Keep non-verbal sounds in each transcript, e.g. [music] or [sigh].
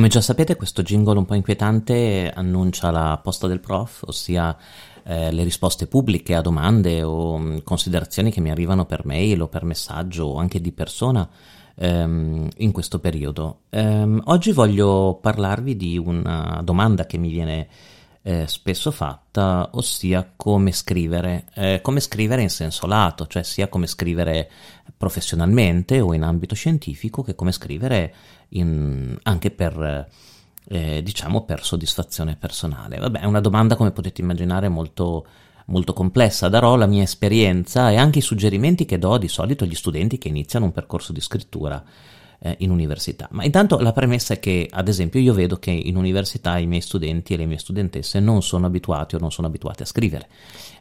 Come già sapete, questo jingle un po' inquietante annuncia la posta del prof, ossia eh, le risposte pubbliche a domande o mh, mm, considerazioni che mi arrivano per mail o per messaggio o anche di persona ehm, in questo periodo. Ehm, oggi voglio parlarvi di una domanda che mi viene eh, spesso fatta, ossia come scrivere, eh, come scrivere in senso lato, cioè sia come scrivere professionalmente o in ambito scientifico che come scrivere in, anche per, eh, diciamo, per soddisfazione personale. Vabbè, è una domanda, come potete immaginare, molto, molto complessa. Darò la mia esperienza e anche i suggerimenti che do di solito agli studenti che iniziano un percorso di scrittura eh, in università. Ma intanto la premessa è che, ad esempio, io vedo che in università i miei studenti e le mie studentesse non sono abituati o non sono abituati a scrivere.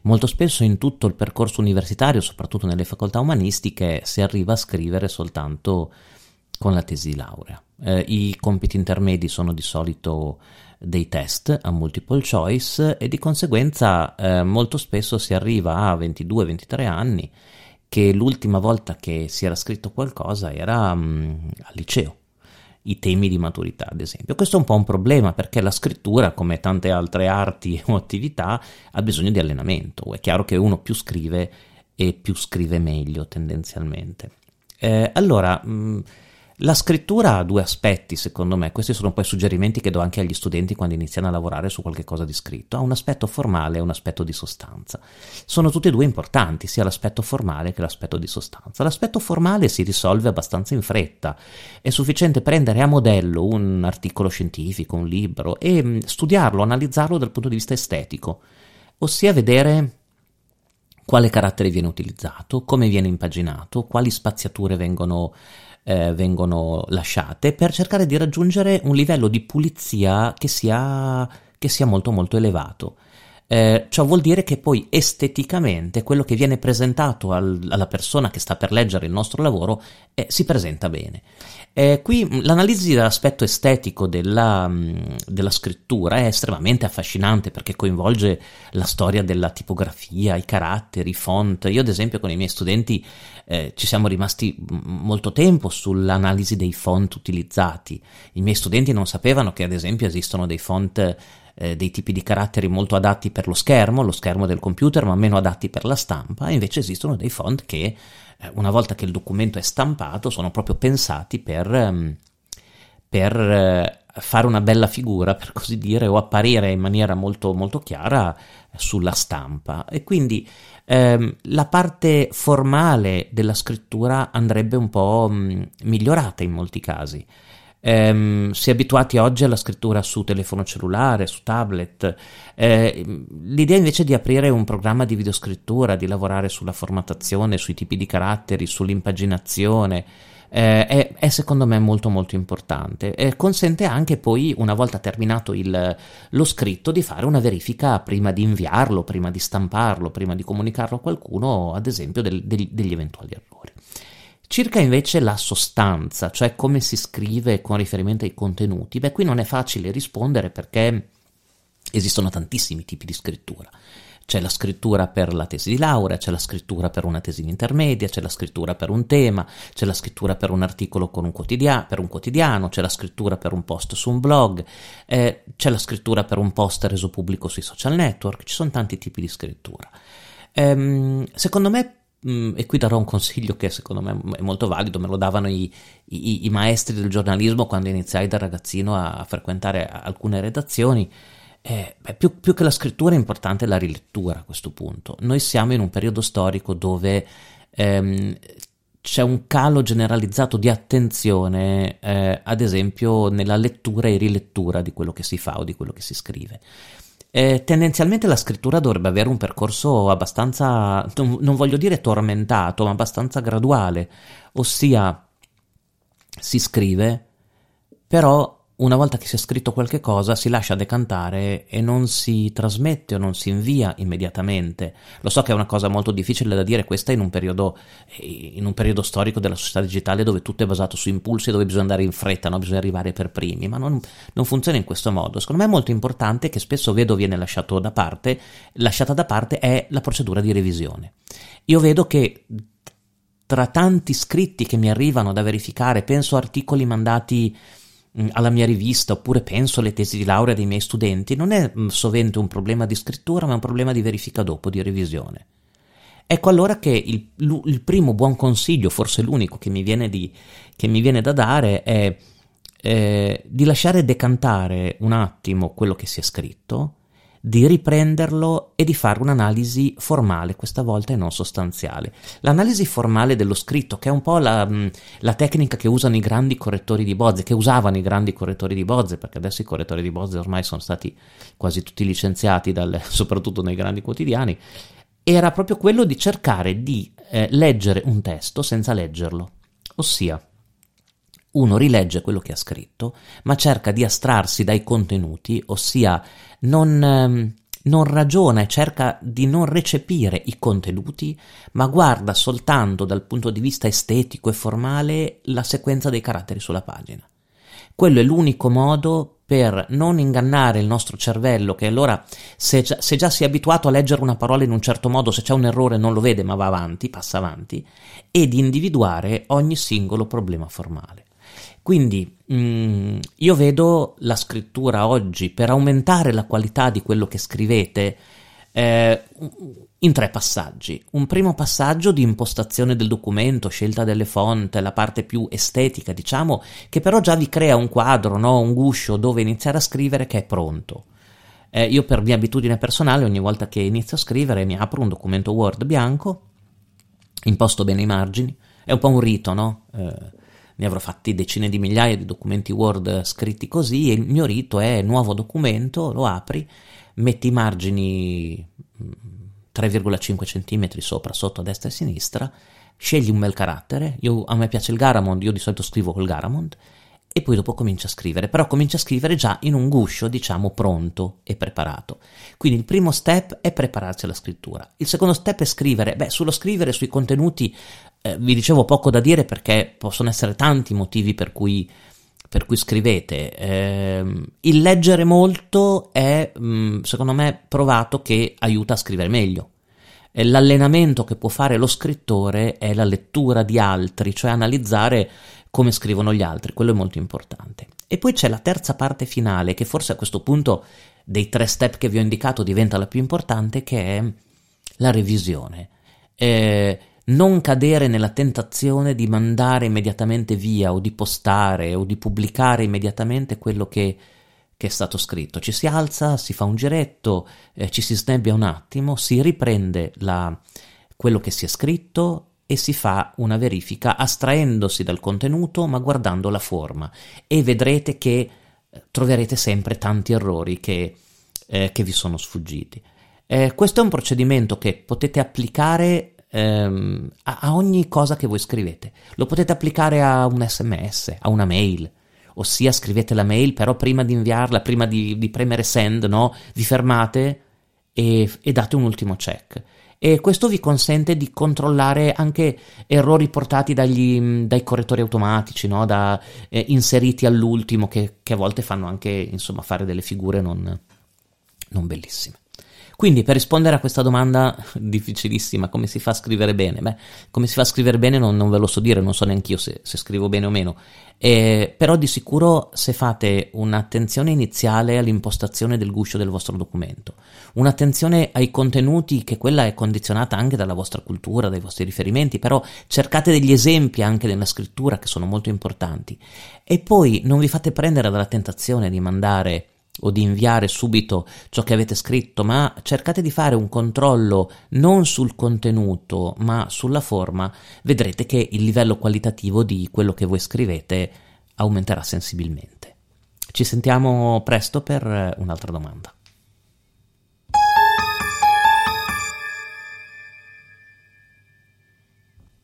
Molto spesso in tutto il percorso universitario, soprattutto nelle facoltà umanistiche, si arriva a scrivere soltanto con la tesi di laurea. Eh, I compiti intermedi sono di solito dei test a multiple choice e di conseguenza eh, molto spesso si arriva a 22-23 anni che l'ultima volta che si era scritto qualcosa era um, al liceo, i temi di maturità ad esempio. Questo è un po' un problema perché la scrittura, come tante altre arti [laughs] o attività, ha bisogno di allenamento. È chiaro che uno più scrive e più scrive meglio tendenzialmente. Eh, allora, mh, mm, la scrittura ha due aspetti, secondo me, questi sono poi suggerimenti che do anche agli studenti quando iniziano a lavorare su qualche cosa di scritto. Ha un aspetto formale e un aspetto di sostanza. Sono tutti e due importanti, sia l'aspetto formale che l'aspetto di sostanza. L'aspetto formale si risolve abbastanza in fretta. È sufficiente prendere a modello un articolo scientifico, un libro e mm, studiarlo, analizzarlo dal punto di vista estetico, ossia vedere quale carattere viene utilizzato, come viene impaginato, quali spaziature vengono eh, vengono lasciate per cercare di raggiungere un livello di pulizia che sia, che sia molto molto elevato. Eh, ciò vuol dire che poi esteticamente quello che viene presentato al, alla persona che sta per leggere il nostro lavoro eh, si presenta bene. Eh, qui l'analisi dell'aspetto estetico della, della, scrittura è estremamente affascinante perché coinvolge la storia della tipografia, i caratteri, i font. Io ad esempio con i miei studenti eh, ci siamo rimasti molto tempo sull'analisi dei font utilizzati. I miei studenti non sapevano che ad esempio esistono dei font eh, dei tipi di caratteri molto adatti per lo schermo, lo schermo del computer, ma meno adatti per la stampa, invece esistono dei font che eh, una volta che il documento è stampato sono proprio pensati per, ehm, per eh, fare una bella figura, per così dire, o apparire in maniera molto, molto chiara sulla stampa. E quindi ehm, la parte formale della scrittura andrebbe un po' mh, migliorata in molti casi. Um, si è abituati oggi alla scrittura su telefono cellulare, su tablet. Eh, l'idea invece di aprire un programma di videoscrittura, di lavorare sulla formattazione, sui tipi di caratteri, sull'impaginazione, eh, è, è, secondo me molto molto importante. Eh, consente anche poi, una volta terminato il, lo scritto, di fare una verifica prima di inviarlo, prima di stamparlo, prima di comunicarlo a qualcuno, ad esempio del, del, degli eventuali errori. Circa invece la sostanza, cioè come si scrive con riferimento ai contenuti, beh qui non è facile rispondere perché esistono tantissimi tipi di scrittura. C'è la scrittura per la tesi di laurea, c'è la scrittura per una tesi intermedia, c'è la scrittura per un tema, c'è la scrittura per un articolo un quotidia- per un quotidiano, c'è la scrittura per un post su un blog, eh, c'è la scrittura per un post reso pubblico sui social network, ci sono tanti tipi di scrittura. Ehm, secondo me Mm, e qui darò un consiglio che secondo me è molto valido, me lo davano i, i, i maestri del giornalismo quando iniziai da ragazzino a, frequentare alcune redazioni. Eh, beh, più, più, che la scrittura è importante la rilettura a questo punto. Noi siamo in un periodo storico dove ehm, c'è un calo generalizzato di attenzione, eh, ad esempio, nella lettura e rilettura di quello che si fa o di quello che si scrive. Eh, tendenzialmente la scrittura dovrebbe avere un percorso abbastanza, non, non voglio dire tormentato, ma abbastanza graduale, ossia si scrive, però una volta che si è scritto qualche cosa si lascia decantare e non si trasmette o non si invia immediatamente. Lo so che è una cosa molto difficile da dire questa in un periodo, in un periodo storico della società digitale dove tutto è basato su impulsi dove bisogna andare in fretta, no? bisogna arrivare per primi, ma non, non, funziona in questo modo. Secondo me è molto importante che spesso vedo viene lasciato da parte, lasciata da parte è la procedura di revisione. Io vedo che tra tanti scritti che mi arrivano da verificare, penso articoli mandati alla mia rivista oppure penso alle tesi di laurea dei miei studenti, non è mh, sovente un problema di scrittura, ma un problema di verifica dopo, di revisione. Ecco allora che il, il primo buon consiglio, forse l'unico che mi viene, di, che mi viene da dare è eh, di lasciare decantare un attimo quello che si è scritto, di riprenderlo e di fare un'analisi formale, questa volta e non sostanziale. L'analisi formale dello scritto, che è un po' la, mm, la, tecnica che usano i grandi correttori di bozze, che usavano i grandi correttori di bozze, perché adesso i correttori di bozze ormai sono stati quasi tutti licenziati, dal, [laughs] soprattutto nei grandi quotidiani, era proprio quello di cercare di eh, leggere un testo senza leggerlo. Ossia, uno rilegge quello che ha scritto, ma cerca di astrarsi dai contenuti, ossia non, ehm, non ragiona e cerca di non recepire i contenuti, ma guarda soltanto dal punto di vista estetico e formale la sequenza dei caratteri sulla pagina. Quello è l'unico modo per non ingannare il nostro cervello, che allora se se già si è abituato a leggere una parola in un certo modo, se c'è un errore non lo vede ma va avanti, passa avanti, e di individuare ogni singolo problema formale. Quindi mh, mm, io vedo la scrittura oggi per aumentare la qualità di quello che scrivete eh, in tre passaggi. Un primo passaggio di impostazione del documento, scelta delle fonti, la parte più estetica, diciamo, che però già vi crea un quadro, no? un guscio dove iniziare a scrivere che è pronto. Eh, io per mia abitudine personale ogni volta che inizio a scrivere mi apro un documento Word bianco, imposto bene i margini, è un po' un rito, no? Eh, ne avrò fatti decine di migliaia di documenti Word scritti così e il mio rito è nuovo documento, lo apri, metti i margini 3,5 cm sopra, sotto, a destra e a sinistra, scegli un bel carattere, io, a me piace il Garamond, io di solito scrivo col Garamond, e poi dopo comincia a scrivere, però comincia a scrivere già in un guscio, diciamo, pronto e preparato. Quindi il primo step è prepararsi alla scrittura. Il secondo step è scrivere, beh, sullo scrivere, sui contenuti, eh, vi dicevo poco da dire perché possono essere tanti i motivi per cui per cui scrivete. Eh, il leggere molto è, mm, secondo me, provato che aiuta a scrivere meglio. L'allenamento che può fare lo scrittore è la lettura di altri, cioè analizzare come scrivono gli altri, quello è molto importante. E poi c'è la terza parte finale, che forse a questo punto dei tre step che vi ho indicato diventa la più importante, che è la revisione. Eh, non cadere nella tentazione di mandare immediatamente via o di postare o di pubblicare immediatamente quello che, che è stato scritto. Ci si alza, si fa un giretto, eh, ci si snebbia un attimo, si riprende la, quello che si è scritto e si fa una verifica astraendosi dal contenuto ma guardando la forma e vedrete che eh, troverete sempre tanti errori che, eh, che vi sono sfuggiti. Eh, questo è un procedimento che potete applicare ehm, a, a, ogni cosa che voi scrivete. Lo potete applicare a un sms, a una mail, ossia scrivete la mail, però prima di inviarla, prima di, di premere send, no? vi fermate e, e date un ultimo check e questo vi consente di controllare anche errori portati dagli, dai correttori automatici, no? da, eh, inseriti all'ultimo, che, che, a volte fanno anche insomma, fare delle figure non, non bellissime. Quindi per rispondere a questa domanda [laughs] difficilissima, come si fa a scrivere bene? Beh, come si fa a scrivere bene non, non ve lo so dire, non so neanche io se, se scrivo bene o meno, eh, però di sicuro se fate un'attenzione iniziale all'impostazione del guscio del vostro documento, un'attenzione ai contenuti che quella è condizionata anche dalla vostra cultura, dai vostri riferimenti, però cercate degli esempi anche nella scrittura che sono molto importanti e poi non vi fate prendere dalla tentazione di mandare o di inviare subito ciò che avete scritto, ma cercate di fare un controllo non sul contenuto, ma sulla forma, vedrete che il livello qualitativo di quello che voi scrivete aumenterà sensibilmente. Ci sentiamo presto per un'altra domanda.